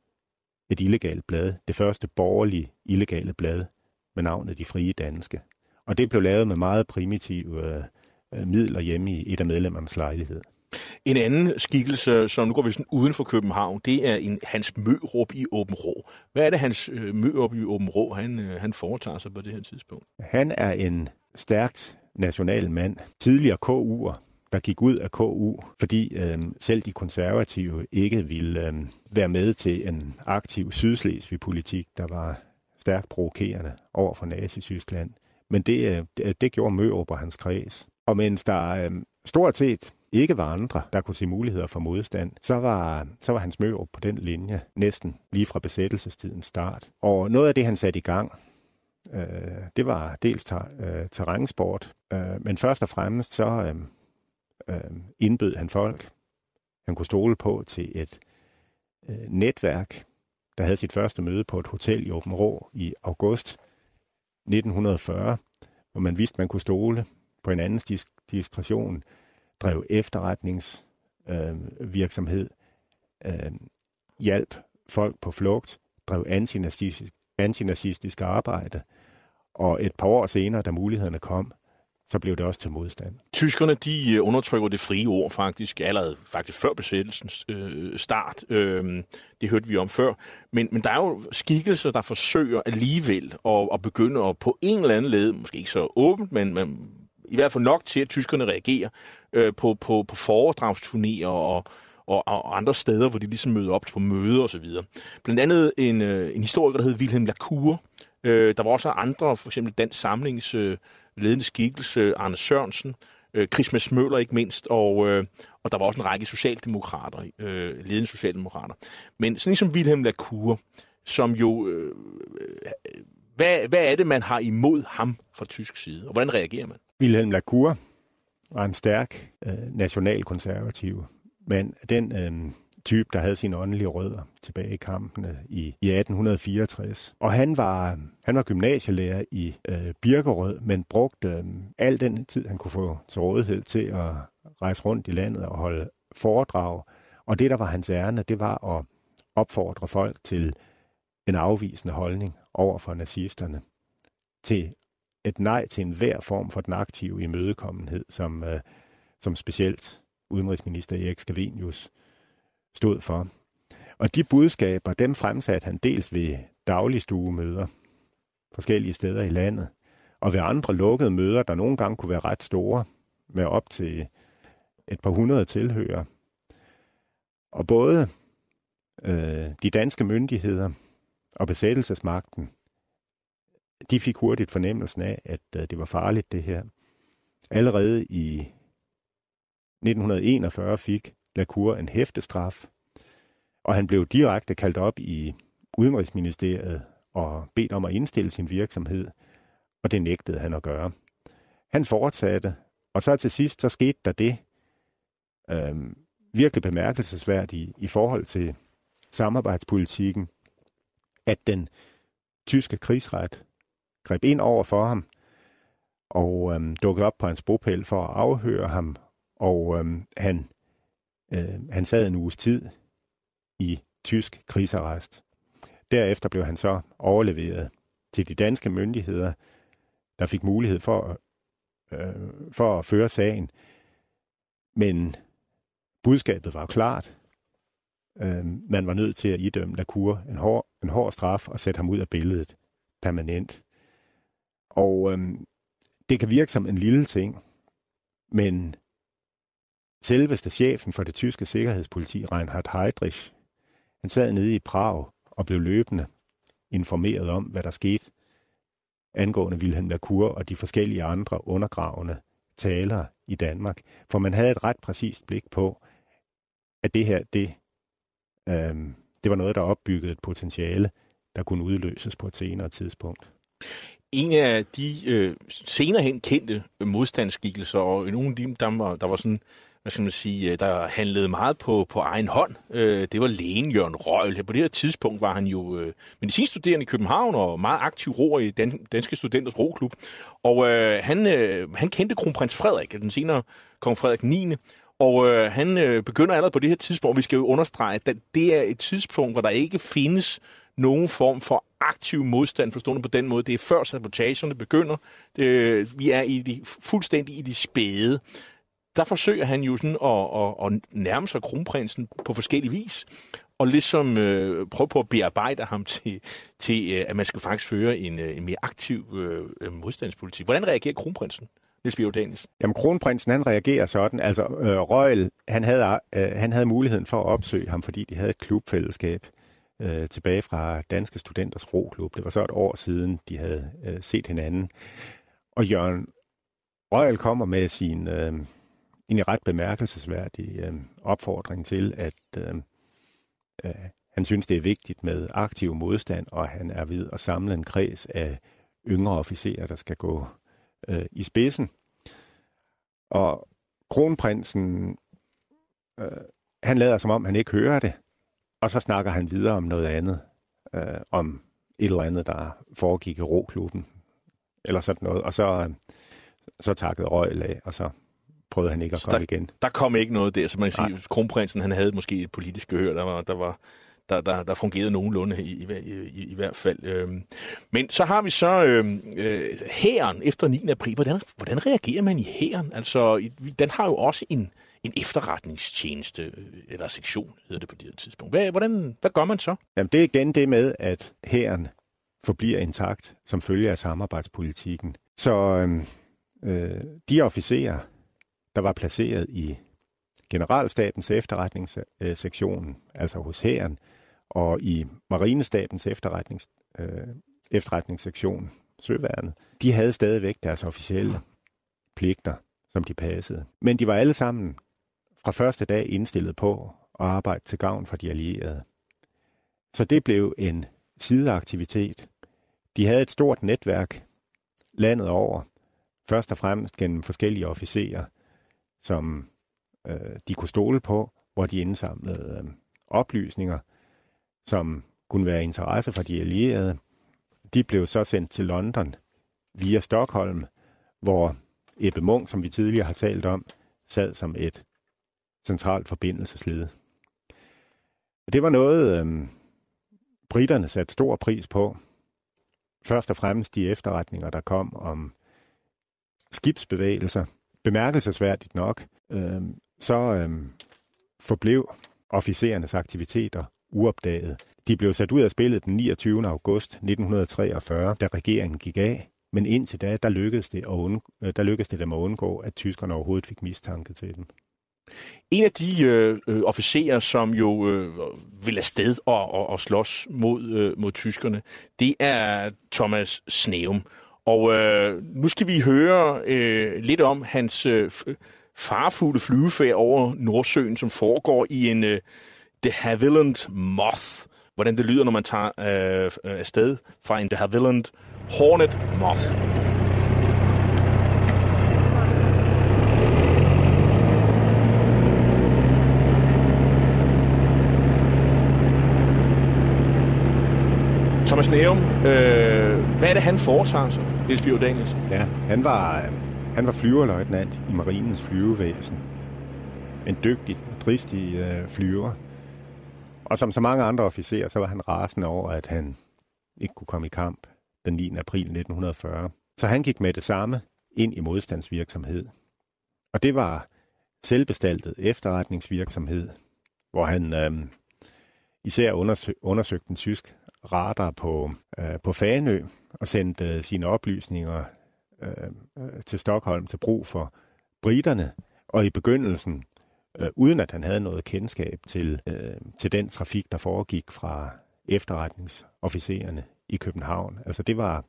et illegalt blad. Det første borgerlige illegale blad med navnet De Frie Danske. Og det blev lavet med meget primitive øh, øh midler hjemme i et af medlemmernes lejlighed. En anden skikkelse, som nu går vi sådan uden for København, det er en Hans Mørup i Åben Rå. Hvad er det, Hans øh, Mørup i Åben Rå, han, øh, han foretager sig på det her tidspunkt? Han er en stærkt national mand. Tidligere KU'er, der gik ud af KU, fordi øh, selv de konservative ikke ville øh, være med til en aktiv sydslesvig-politik, der var stærkt provokerende over for Nazi-Tyskland. Men det, øh, det gjorde Mørup og hans kreds. Og mens der øh, stort set ikke var andre, der kunne se muligheder for modstand, så var, så var hans Mørup på den linje næsten lige fra besættelsestidens start. Og noget af det, han satte i gang, øh, det var dels ter, øh, terrænsport, øh, men først og fremmest så øh, øh, indbød han folk, han kunne stole på til et øh, netværk, der havde sit første møde på et hotel i Åben Rå i august 1940, hvor man vidste, man kunne stole på en andens disk- diskretion, drev efterretningsvirksomhed, øh, øh, hjalp folk på flugt, drev antinazistisk, antinazistisk arbejde, og et par år senere, da mulighederne kom, så blev det også til modstand. Tyskerne, de øh, undertrykker det frie ord faktisk, allerede faktisk før besættelsens øh, start. Øh, det hørte vi om før. Men, men der er jo skikkelser, der forsøger alligevel at, at begynde at på en eller anden led, måske ikke så åbent, men, men i hvert fald nok til, at tyskerne reagerer øh, på, på, på foredragsturnéer og, og, og andre steder, hvor de ligesom møder op på møder og så videre. Blandt andet en, øh, en historiker, der hed Wilhelm Lacour. Øh, der var også andre, for eksempel Dansk Samlings øh, ledende skikkelse, Arne Sørensen, øh, Christmas Møller ikke mindst, og, øh, og der var også en række socialdemokrater, øh, ledende socialdemokrater. Men sådan ligesom Wilhelm Lacour, som jo... Øh, øh, hvad, hvad er det, man har imod ham fra tysk side, og hvordan reagerer man? Wilhelm Lacour var en stærk øh, nationalkonservativ men Den øh, type, der havde sine åndelige rødder tilbage i kampene i, i 1864. Og han var, han var gymnasielærer i øh, Birkerød, men brugte øh, al den tid, han kunne få til rådighed til at rejse rundt i landet og holde foredrag. Og det, der var hans ærne, det var at opfordre folk til en afvisende holdning over for nazisterne. Til et nej til enhver form for den aktive imødekommenhed, som, øh, som specielt udenrigsminister Erik Scavenius stod for. Og de budskaber, dem fremsatte han dels ved dagligstuemøder forskellige steder i landet, og ved andre lukkede møder, der nogle gange kunne være ret store, med op til et par hundrede tilhører. Og både øh, de danske myndigheder og besættelsesmagten de fik hurtigt fornemmelsen af, at øh, det var farligt det her. Allerede i 1941 fik Lacour en hæftestraf, og han blev direkte kaldt op i Udenrigsministeriet og bedt om at indstille sin virksomhed, og det nægtede han at gøre. Han fortsatte, og så til sidst så skete der det øh, virkelig bemærkelsesværdige i forhold til samarbejdspolitikken, at den tyske krigsret greb ind over for ham og øhm, dukkede op på hans bopæl for at afhøre ham, og øhm, han, øh, han sad en uges tid i tysk krigsarrest. Derefter blev han så overleveret til de danske myndigheder, der fik mulighed for, øh, for at føre sagen. Men budskabet var klart øh, man var nødt til at idømme Lacour en hård, en hård straf og sætte ham ud af billedet permanent. Og øh, det kan virke som en lille ting, men selveste chefen for det tyske sikkerhedspoliti, Reinhard Heydrich, han sad nede i Prag og blev løbende informeret om, hvad der skete angående Wilhelm Lacour og de forskellige andre undergravende talere i Danmark. For man havde et ret præcist blik på, at det her, det, øh, det var noget, der opbyggede et potentiale, der kunne udløses på et senere tidspunkt. En af de øh, senere hen kendte modstandsskikkelser, og nogle af dem, der var, der var sådan hvad skal man sige, øh, der handlede meget på, på egen hånd. Øh, det var lægen Jørgen Røgl. På det her tidspunkt var han jo øh, medicinstuderende i København og meget aktiv roer i Dan, Danske Studenters Roklub. Og øh, han, øh, han kendte kronprins Frederik, den senere kong Frederik 9. Og øh, han øh, begynder allerede på det her tidspunkt, vi skal jo understrege, at det er et tidspunkt, hvor der ikke findes nogen form for aktiv modstand, forstående på den måde. Det er før sabotagerne begynder. Det, øh, vi er i de, fuldstændig i de spæde der forsøger han jo sådan at, at, at nærme sig kronprinsen på forskellige vis, og ligesom øh, prøve på at bearbejde ham til, til øh, at man skal faktisk føre en, øh, en mere aktiv øh, modstandspolitik. Hvordan reagerer kronprinsen? Niels Bjerg Danielsen. Jamen, kronprinsen, han reagerer sådan. Altså, øh, Røgl, han havde, øh, han havde muligheden for at opsøge ham, fordi de havde et klubfællesskab øh, tilbage fra Danske Studenters Roklub. Det var så et år siden, de havde øh, set hinanden. Og Jørgen Røgl kommer med sin, øh, en ret bemærkelsesværdig øh, opfordring til, at øh, øh, han synes, det er vigtigt med aktiv modstand, og han er ved at samle en kreds af yngre officerer, der skal gå øh, i spidsen. Og kronprinsen, øh, han lader som om, han ikke hører det, og så snakker han videre om noget andet, øh, om et eller andet, der foregik i roklubben, eller sådan noget, og så, øh, så takkede Røgl af, og så prøvede han ikke at komme der, igen. Der kom ikke noget der, så man kan sige, kronprinsen han havde måske et politisk gehør, der var, der var der, der, der fungerede nogenlunde i, i, i, i hvert fald. Øhm, men så har vi så øh, øh, hæren efter 9. april. Hvordan, hvordan reagerer man i hæren? Altså, den har jo også en, en efterretningstjeneste, øh, eller sektion hedder det på det her tidspunkt. Hvad, hvordan, hvad gør man så? Jamen, det er igen det med, at hæren forbliver intakt som følge af samarbejdspolitikken. Så øhm, øh, de officerer, der var placeret i Generalstabens efterretningssektion, altså hos hæren, og i Marinestabens efterretnings, øh, efterretningssektion, Søværnet, de havde stadigvæk deres officielle pligter, som de passede. Men de var alle sammen fra første dag indstillet på at arbejde til gavn for de allierede. Så det blev en sideaktivitet. De havde et stort netværk landet over, først og fremmest gennem forskellige officerer, som øh, de kunne stole på, hvor de indsamlede øh, oplysninger, som kunne være interesse for de allierede. De blev så sendt til London via Stockholm, hvor Ebbe Munk, som vi tidligere har talt om, sad som et centralt forbindelsesled. Det var noget, øhm, britterne satte stor pris på. Først og fremmest de efterretninger, der kom om skibsbevægelser, bemærkelsesværdigt nok, øhm, så øhm, forblev officerernes aktiviteter uopdaget. De blev sat ud af spillet den 29. august 1943, da regeringen gik af. Men indtil da, der lykkedes det, at undgå, øh, der lykkedes det dem at undgå, at tyskerne overhovedet fik mistanke til dem. En af de øh, øh, officerer, som jo øh, vil afsted og, og, og slås mod, øh, mod tyskerne, det er Thomas Sneum. Og øh, nu skal vi høre øh, lidt om hans øh, farfulde flyvefærd over Nordsøen, som foregår i en øh, de Havilland Moth. Hvordan det lyder, når man tager øh, øh afsted fra en de Havilland Hornet Moth. Thomas Neum, øh, hvad er det, han foretager sig, Niels Bjørn Danielsen? Ja, han var, øh, han var flyverløjtnant i Marinens flyvevæsen. En dygtig, dristig øh, flyver. Og som så mange andre officerer, så var han rasende over, at han ikke kunne komme i kamp den 9. april 1940. Så han gik med det samme ind i modstandsvirksomhed. Og det var selvbestaltet efterretningsvirksomhed, hvor han øh, især undersøg, undersøgte den tysk radar på, øh, på Fanø og sendte øh, sine oplysninger øh, øh til Stockholm til brug for briterne. Og i begyndelsen, øh, uden at han havde noget kendskab til, øh, til den trafik, der foregik fra efterretningsofficererne i København. Altså det var,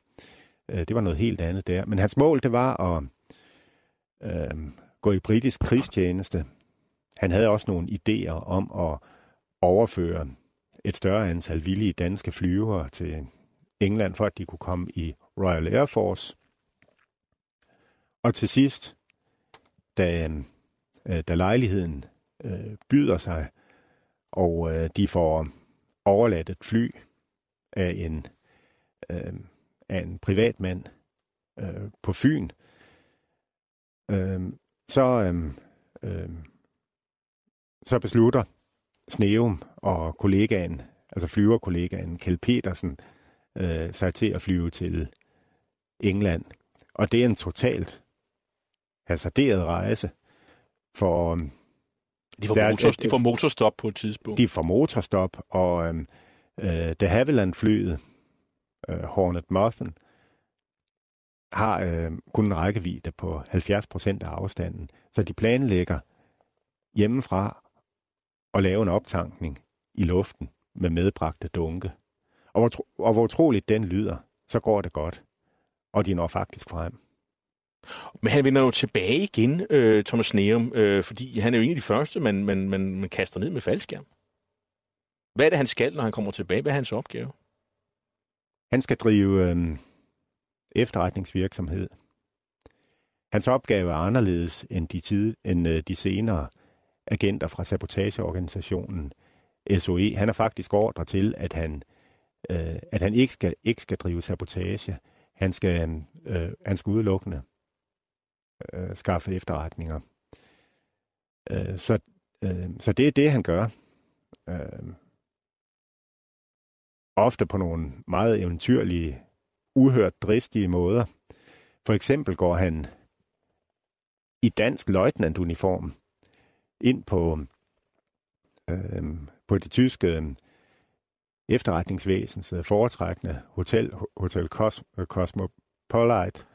øh, det var noget helt andet der. Men hans mål, det var at øh, gå i britisk krigstjeneste. Han havde også nogle idéer om at overføre et større antal villige danske flyvere til England, for at de kunne komme i Royal Air Force. Og til sidst, da, øh, øh, da lejligheden øh, byder sig, og øh, de får overladt et fly af en, øh, af en privatmand øh, på Fyn, øh, så, øh, øh, så beslutter Sneum og kollegaen, altså flyverkollegaen Kjeld Petersen, øh, sig til at flyve til England. Og det er en totalt hasarderet rejse, for øhm, De får, Der er- motor, de får motorstop på et tidspunkt. de får motorstop, og øhm, øh, da Havilland-flyet, øh, Hornet Muffin, har øh, kun en rækkevidde på 70 procent af afstanden, så de planlægger hjemmefra at lave en optankning i luften med medbragte dunke. Og hvor, og hvor utroligt den lyder, så går det godt. Og de når faktisk frem. Men han vender jo tilbage igen, øh, Thomas Neum, øh, fordi han er jo en af de første, man, man, man, man kaster ned med faldskærm. Hvad er det, han skal, når han kommer tilbage? Hvad er hans opgave? Han skal drive øh, efterretningsvirksomhed. Hans opgave er anderledes end de, tid, end, øh, de senere agenter fra sabotageorganisationen SOE. Han er faktisk ordre til, at han, øh, at han ikke, skal, ikke skal drive sabotage. Han skal, øhm, øh, han skal udelukkende øh, skaffe efterretninger. Øh, så, øh, så det er det, han gør. Øh, ofte på nogle meget eventyrlige, uhørt dristige måder. For eksempel går han i dansk løjtnantuniform ind på, øh, på det tyske øh, efterretningsvæsens øh, foretrækkende hotel, Hotel Cos, Cosmopolite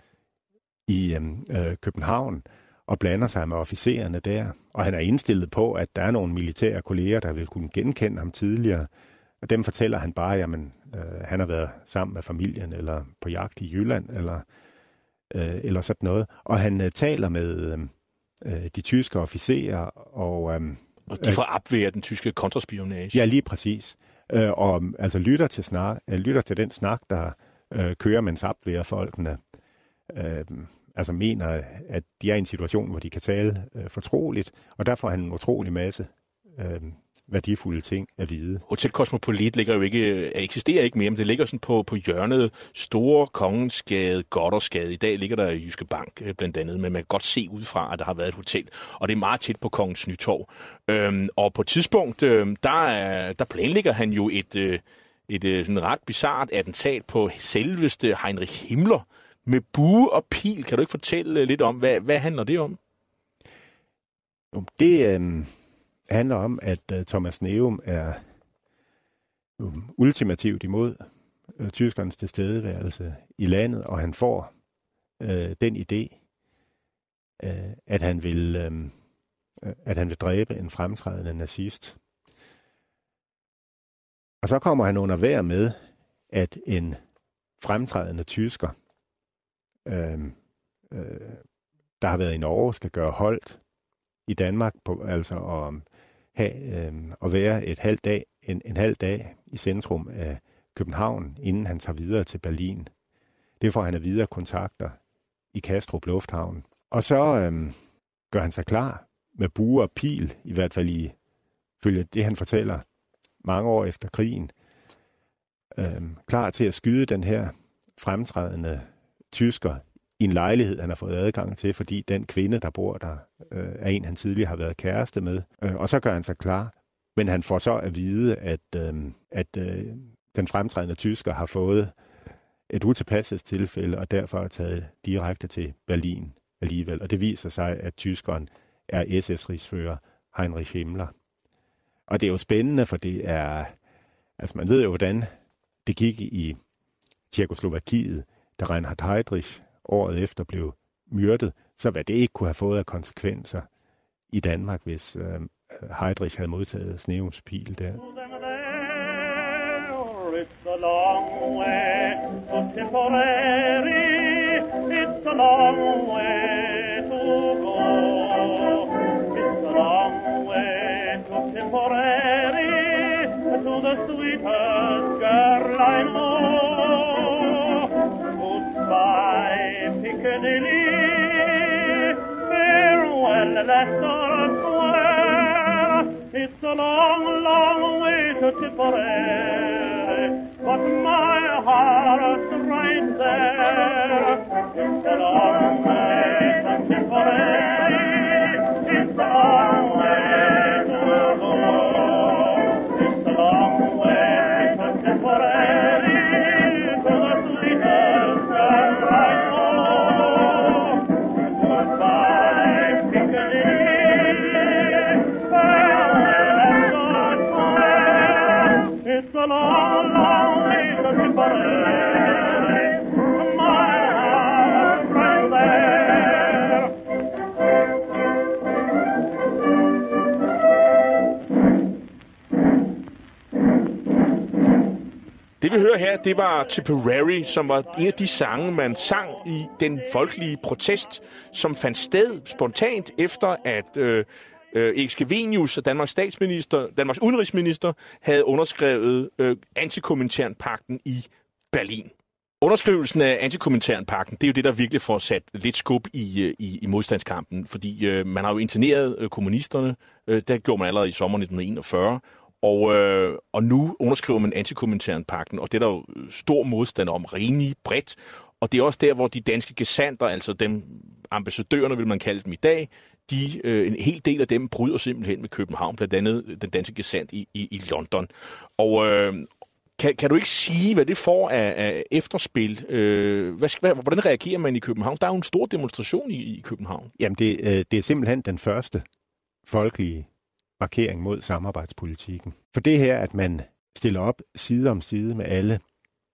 i øh, øh, København og blander sig med officererne der. Og han er indstillet på, at der er nogle militære kolleger, der vil kunne genkende ham tidligere. Og dem fortæller han bare, jamen, øh, han har været sammen med familien, eller på jagt i Jylland, eller, øh, eller sådan noget. Og han øh, taler med øh, de tyske officerer, og øh, Og de får opværet den tyske kontraspionage. ja, lige præcis. Øh, og altså lytter til, snak, øh, lytter til den snak, der øh, kører, mens folkene øh, altså mener, at de er i en situation, hvor de kan tale øh, fortroligt, og der får han en utrolig masse øh, værdifulde ting at vide. Hotel Cosmopolit ligger jo ikke, øh, eksisterer ikke mere, men det ligger sådan på, på hjørnet Store Kongensgade, Goddersgade. I dag ligger der Jyske Bank øh, blandt andet, men man kan godt se udefra, at der har været et hotel, og det er meget tæt på Kongens Nytorv. Øhm, og på et tidspunkt, øh, der, der planlægger han jo et, øh, et øh, sådan ret bizart attentat på selveste Heinrich Himmler med bue og pil. Kan du ikke fortælle øh, lidt om, hvad, hvad handler det om? Det øh, handler om, at øh, Thomas Neum er øh, ultimativt imod øh, tyskernes tilstedeværelse i landet, og han får øh, den idé, øh, at han vil øhm, øh, at han vil dræbe en fremtrædende nazist. Og så kommer han under vær med, at en fremtrædende tysker, øh, øh, der har været i Norge, skal gøre holdt i Danmark, på, altså at, have, øh, at være et halvt dag, en, en halv dag i centrum af København, inden han tager videre til Berlin. Det får han af videre kontakter i Kastrup Lufthavn. Og så øh, gør han sig klar med bue og pil, i hvert fald i følge det, han fortæller mange år efter krigen, øh, klar til at skyde den her fremtrædende tysker i en lejlighed, han har fået adgang til, fordi den kvinde, der bor der, øh, er en, han tidligere har været kæreste med. Øh, og så gør han sig klar. Men han får så at vide, at, øh, at øh, den fremtrædende tysker har fået et utilpassestilfælde, og derfor er taget direkte til Berlin alligevel. Og det viser sig, at tyskeren er SS-rigsfører Heinrich Himmler. Og det er jo spændende, for det er, Altså man ved jo, hvordan det gik i Tjekoslovakiet, da Reinhard Heydrich året efter blev myrdet, så hvad det ikke kunne have fået af konsekvenser i Danmark, hvis øh, Heydrich havde modtaget Sneums pil der. It's a long way to Tipperary. It's a long way to go. It's a long way to Tipperary, to the sweetheart. Leicester Square. It's a long, long way to Tipperary, but my heart's right there. It's a long way to Tipperary. It's a long Det vi hører her, det var Tipperary, som var en af de sange, man sang i den folkelige protest, som fandt sted spontant efter, at øh, øh, Erik og Danmarks statsminister, Danmarks udenrigsminister, havde underskrevet øh, antikommentærenpakten i Berlin. Underskrivelsen af antikommentærenpakten, det er jo det, der virkelig får sat lidt skub i, øh, i, i modstandskampen, fordi øh, man har jo interneret øh, kommunisterne, øh, det gjorde man allerede i sommeren 1941, og, øh, og nu underskriver man antikominternpakten, og det er der jo øh, stor modstand om, rimelig bredt. Og det er også der, hvor de danske gesandter, altså dem ambassadørerne, vil man kalde dem i dag, de, øh, en hel del af dem bryder simpelthen med København, blandt andet den danske gesandt i, i, i London. Og øh, kan, kan du ikke sige, hvad det får af, af efterspil? Øh, hvad, hvad, hvordan reagerer man i København? Der er jo en stor demonstration i, i København. Jamen, det, øh, det er simpelthen den første folkelige markering mod samarbejdspolitikken. For det her, at man stiller op side om side med alle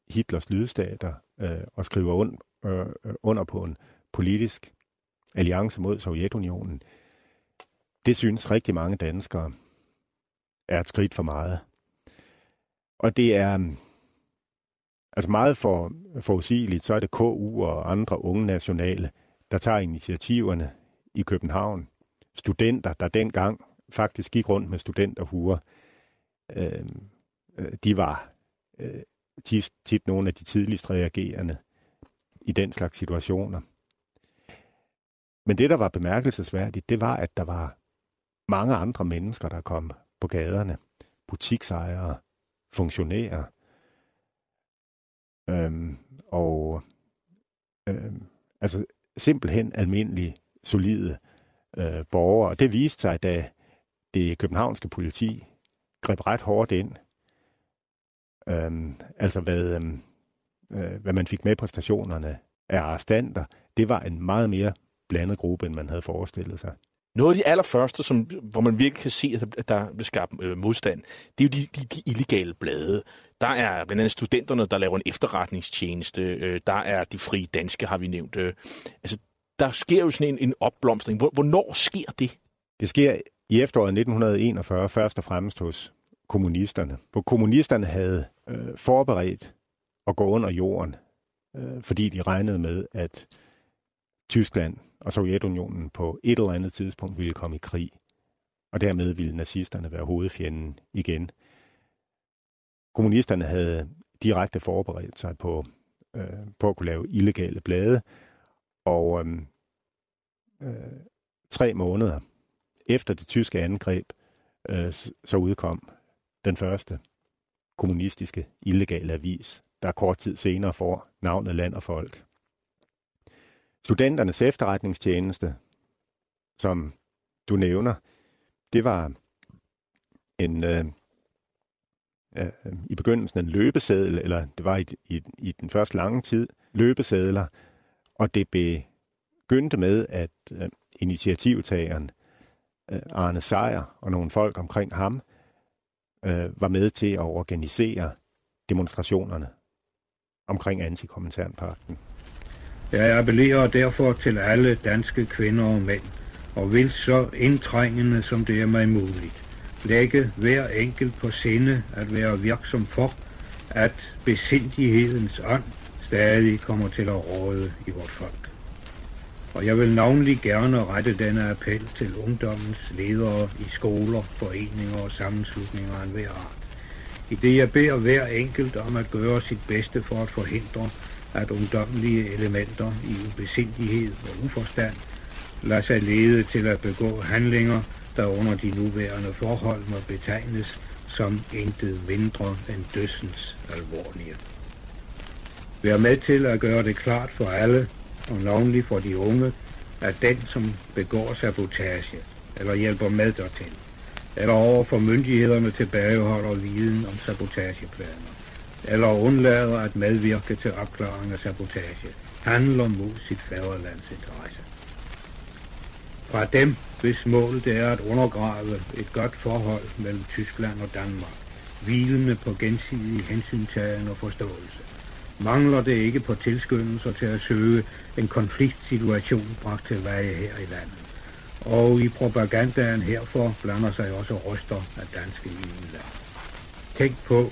Hitlers lydstater øh, og skriver und, øh, øh under på en politisk alliance mod Sovjetunionen, det synes rigtig mange danskere er et skridt for meget. Og det er mm, altså meget for forudsigeligt, så er det KU og andre unge nationale, der tager initiativerne i København. Studenter, der dengang faktisk gik rundt med studenterhuer, øhm, øh, de var øh, tit, tit nogle af de tidligst reagerende i den slags situationer. Men det, der var bemærkelsesværdigt, det var, at der var mange andre mennesker, der kom på gaderne. Butiksejere, funktionærer. Øhm, og øhm, altså simpelthen almindelige, solide øh, borgere. Og det viste sig, da det københavnske politi greb ret hårdt ind. Øhm, altså hvad, øhm, øh, hvad man fik med på stationerne af arrestanter, det var en meget mere blandet gruppe, end man havde forestillet sig. Noget af de allerførste, som, hvor man virkelig kan se, at der bliver skabt øh, modstand, det er jo de, de, de illegale blade. Der er blandt andet studenterne, der laver en efterretningstjeneste. Øh, der er de frie danske, har vi nævnt. Øh, altså, der sker jo sådan en, en opblomstring. Hvor, hvornår sker det? Det sker i efteråret 1941 først og fremmest hos kommunisterne. Hvor kommunisterne havde øh, forberedt at gå under jorden, øh, fordi de regnede med, at Tyskland og Sovjetunionen på et eller andet tidspunkt ville komme i krig. Og dermed ville nazisterne være hovedfjenden igen. Kommunisterne havde direkte forberedt sig på, øh, på at kunne lave illegale blade, og øh, øh, tre måneder efter det tyske angreb, øh, så udkom den første kommunistiske illegale avis, der kort tid senere får navnet Land og Folk. Studenternes efterretningstjeneste, som du nævner, det var en øh, øh, i begyndelsen en løbeseddel, eller det var i, i, i den første lange tid løbesedler, og det begyndte med, at øh, initiativtageren øh, Arne Sejer og nogle folk omkring ham øh, var med til at organisere demonstrationerne omkring antikommentærpakten. Jeg appellerer derfor til alle danske kvinder og mænd, og vil så indtrængende som det er mig muligt, lægge hver enkelt på sinde at være virksom for, at besindighedens ånd stadig kommer til at råde i vort folk. Og jeg vil navnlig gerne rette denne appel til ungdommens ledere i skoler, foreninger og sammenslutninger af enhver art. I det jeg beder hver enkelt om at gøre sit bedste for at forhindre, at ungdommelige elementer i ubesindighed og uforstand lader sig lede til at begå handlinger, der under de nuværende forhold må betegnes som intet mindre end dødsens alvorlige. Vær med til at gøre det klart for alle, og navnlig for de unge, at den, som begår sabotage eller hjælper med dertil, eller over for myndighederne tilbageholder viden om sabotageplaner, eller undlader at medvirke til opklaring af sabotage, handler mod sit fædrelands interesse. Fra dem, hvis mål det er at undergrave et godt forhold mellem Tyskland og Danmark, hvilende på gensidig hensyntagen og forståelse, mangler det ikke på tilskyndelser til at søge en konfliktsituation bragt til veje her i landet. Og i propagandaen herfor blander sig også ryster af danske EU-land. Tænk på,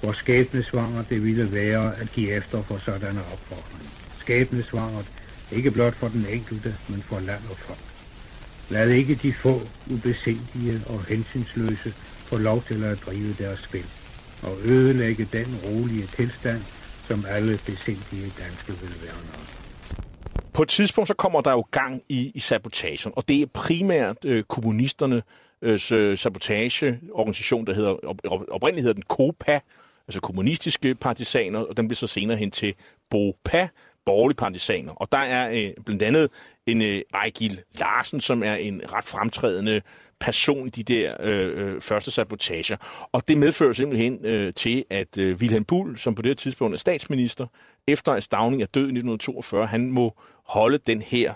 hvor skæbnesvanger det ville være at give efter for sådanne opfordringer. Skæbnesvangert ikke blot for den enkelte, men for land og folk. Lad ikke de få, ubesindige og hensynsløse få lov til at drive deres spil og ødelægge den rolige tilstand, som alle besindige danske vil være nok. På et tidspunkt så kommer der jo gang i, i sabotagen, og det er primært øh, kommunisterne øh, sabotageorganisation, der hedder, op, oprindeligt hedder den COPA, altså kommunistiske partisaner, og den bliver så senere hen til BOPA, borgerlige partisaner. Og der er øh, blandt andet en øh, Ejgil Larsen, som er en ret fremtrædende person de der øh, øh, første sabotager. Og det medfører simpelthen øh, til, at øh, Wilhelm Bull, som på det tidspunkt er statsminister, efter at Stavning er død i 1942, han må holde den her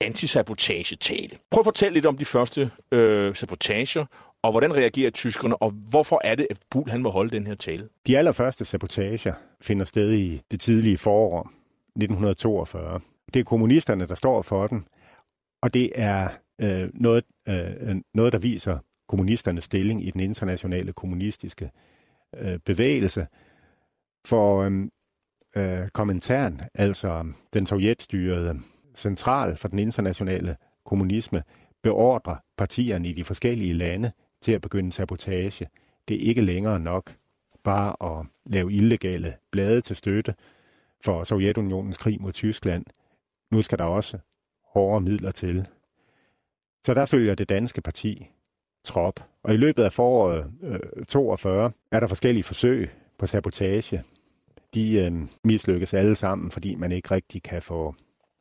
antisabotagetale. Prøv at fortælle lidt om de første øh, sabotager, og hvordan reagerer tyskerne, og hvorfor er det, at Bull han må holde den her tale? De allerførste sabotager finder sted i det tidlige forår 1942. Det er kommunisterne, der står for den, og det er øh, noget, øh, noget, der viser kommunisternes stilling i den internationale kommunistiske øh, bevægelse. For øh, øh, kommentaren, altså den sovjetstyrede central for den internationale kommunisme, beordrer partierne i de forskellige lande til at begynde sabotage. Det er ikke længere nok bare at lave illegale blade til støtte for Sovjetunionens krig mod Tyskland. Nu skal der også hårde midler til. Så der følger det danske parti trop. Og i løbet af foråret øh, 42 er der forskellige forsøg på sabotage. De øh, mislykkes alle sammen, fordi man ikke rigtig kan få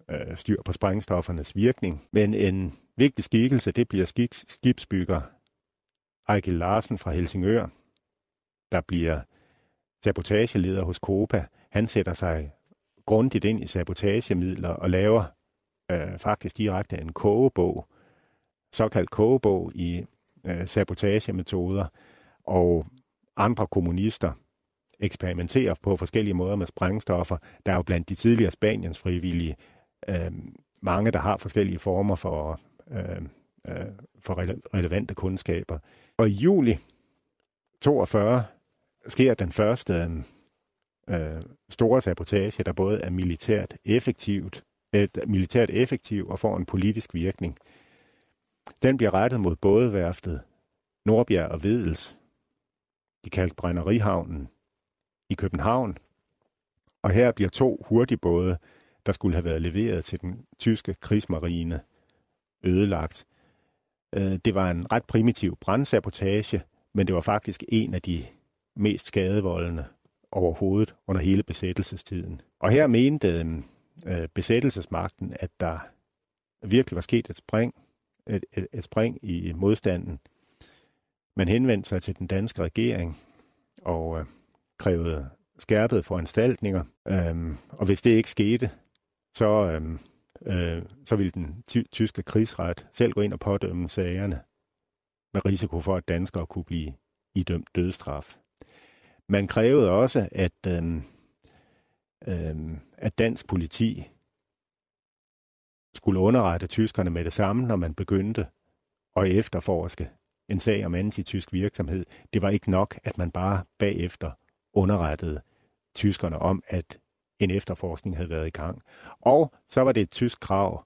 øh, styr på sprængstoffernes virkning. Men en vigtig skikkelse, det bliver skibsbygger Ejgil Larsen fra Helsingør, der bliver sabotageleder hos Copa. Han sætter sig grundigt ind i sabotagemidler og laver øh, faktisk direkte en kogebog, såkaldt kogebog i øh, sabotagemetoder, og andre kommunister eksperimenterer på forskellige måder med sprængstoffer. Der er jo blandt de tidligere Spaniens frivillige øh, mange, der har forskellige former for, øh, øh, for rele- relevante kundskaber. Og i juli 42 sker den første øh, store sabotage, der både er militært effektivt, et militært effektiv og får en politisk virkning. Den bliver rettet mod bådeværftet Nordbjerg og Vedels i Kalkbrænderihavnen i København. Og her bliver to hurtigbåde, der skulle have været leveret til den tyske krigsmarine, ødelagt. Øh, det var en ret primitiv brandsabotage, men det var faktisk en af de mest skadevoldende overhovedet under hele besættelsestiden. Og her mente øh, besættelsesmagten, at der virkelig var sket et spring, et, et, et spring i modstanden. Man henvendte sig til den danske regering og øh, krævede skærpede foranstaltninger. Øhm, og hvis det ikke skete, så, øhm, øh, så ville den ty- tyske krigsret selv gå ind og pådømme sagerne med risiko for, at danskere kunne blive idømt dødsstraf. Man krævede også, at, øhm, øhm, at dansk politi skulle underrette tyskerne med det samme, når man begyndte at efterforske en sag om antitysk virksomhed. Det var ikke nok, at man bare bagefter underrettede tyskerne om, at en efterforskning havde været i gang. Og så var det et tysk krav,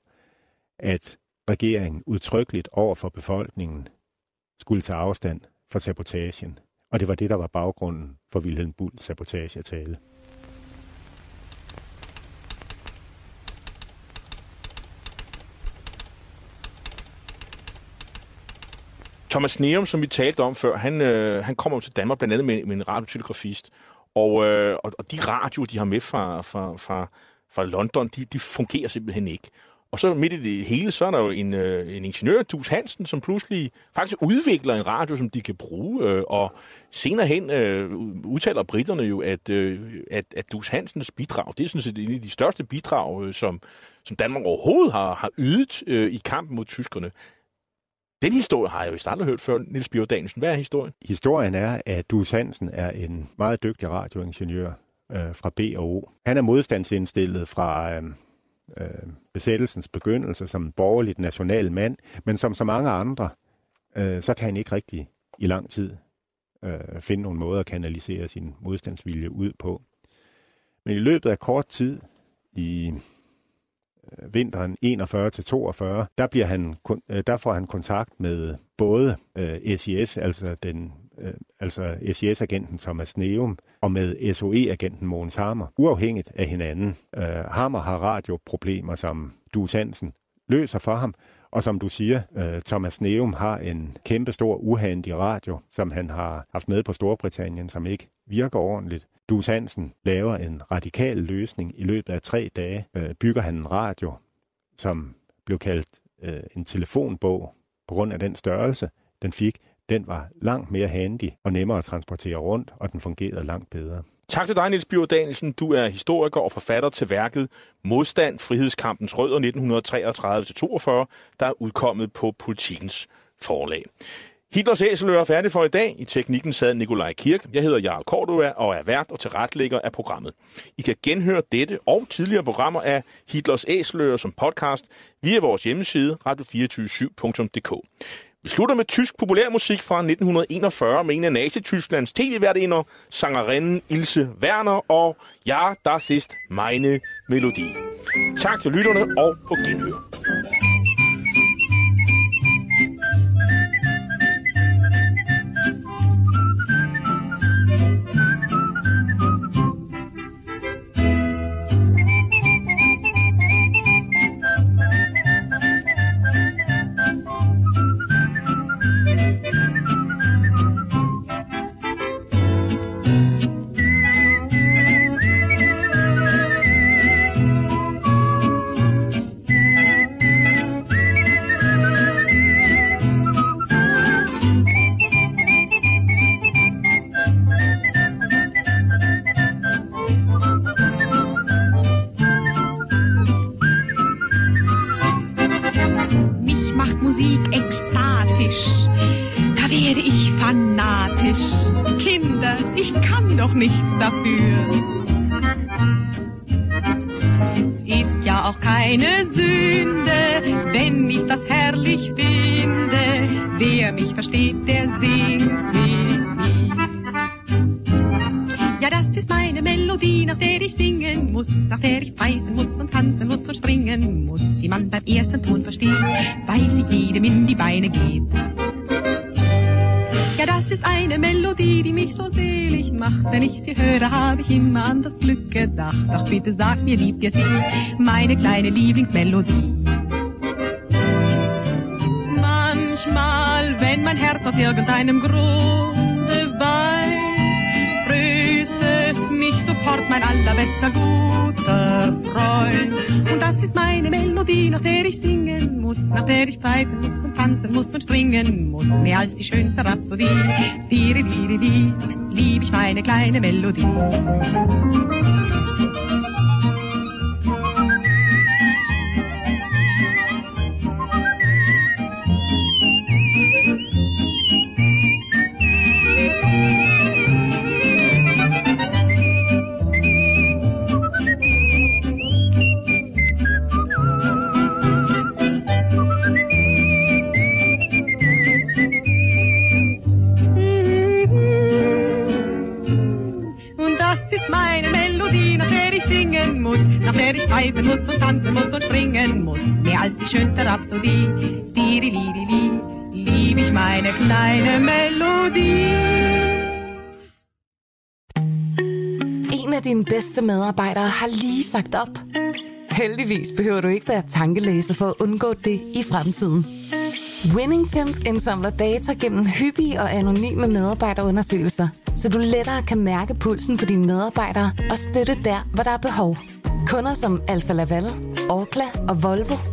at regeringen udtrykkeligt over for befolkningen skulle tage afstand fra sabotagen. Og det var det, der var baggrunden for Wilhelm Bulls sabotagetale. Thomas Neum, som vi talte om før, han, øh, han kommer til Danmark blandt andet med, med en radiotelegrafist. Og, øh, og, og de radioer, de har med fra, fra, fra, fra London, de, de fungerer simpelthen ikke. Og så midt i det hele, så er der jo en, øh, en ingeniør, Dus Hansen, som pludselig faktisk udvikler en radio, som de kan bruge. Øh, og senere hen øh, udtaler britterne jo, at, øh, at, at Dus Hansens bidrag, det er sådan set en af de største bidrag, øh, som, som Danmark overhovedet har, har ydet øh, i kampen mod tyskerne. Den historie har jeg jo aldrig hørt før, Nils Bjørn Danielsen. Hvad er historien? Historien er, at Dus Hansen er en meget dygtig radioingeniør øh, fra BO. Han er modstandsindstillet fra øh, øh, besættelsens begyndelse som en borgerligt national mand, men som så mange andre, øh, så kan han ikke rigtig i lang tid øh, finde nogle måder at kanalisere sin modstandsvilje ud på. Men i løbet af kort tid, i vinteren 41 til 42, der bliver han øh, der får han kontakt med både øh, SIS, altså den øh, altså SIS-agenten Thomas Neum, og med SOE-agenten Mogens Hammer, uafhængigt af hinanden. Øh, Hammer har radioproblemer, som Du Hansen løser for ham, og som du siger, øh, Thomas Neum har en kæmpe stor uhandig radio, som han har haft med på Storbritannien, som ikke virker ordentligt. Dus Hansen laver en radikal løsning. I løbet af tre dage øh, bygger han en radio, som blev kaldt øh, en telefonbog på grund af den størrelse, den fik. Den var langt mere handy og nemmere at transportere rundt, og den fungerede langt bedre. Tak til dig, Niels Bjørn Danielsen. Du er historiker og forfatter til værket Modstand, Frihedskampens Rødder 1933-42, der er udkommet på Politikens forlag. Hitlers æseløer er færdig for i dag. I teknikken sad Nikolaj Kirk. Jeg hedder Jarl Cordua og er vært og tilretlægger af programmet. I kan genhøre dette og tidligere programmer af Hitlers æseløer som podcast via vores hjemmeside radio247.dk. Vi slutter med tysk populærmusik fra 1941 med en af Nazi-Tysklands tv-værtinder, sangerinden Ilse Werner og Ja, das ist meine Melodie. Tak til lytterne og på genhør. Es ist ja auch keine Sünde. Doch bitte sag mir, liebt ihr sie, meine kleine Lieblingsmelodie. Manchmal, wenn mein Herz aus irgendeinem Grunde weint, tröstet mich sofort mein allerbester guter Freund. Und das ist meine Melodie, nach der ich singen muss, nach der ich pfeifen muss und tanzen muss und springen muss, mehr als die schönste Rhapsodie. Diri, diri, di, lieb ich meine kleine Melodie. Ich kleine Melodie. En af dine bedste medarbejdere har lige sagt op. Heldigvis behøver du ikke være tankelæser for at undgå det i fremtiden. WinningTemp indsamler data gennem hyppige og anonyme medarbejderundersøgelser, så du lettere kan mærke pulsen på dine medarbejdere og støtte der, hvor der er behov. Kunder som Alfa Laval, Orkla og Volvo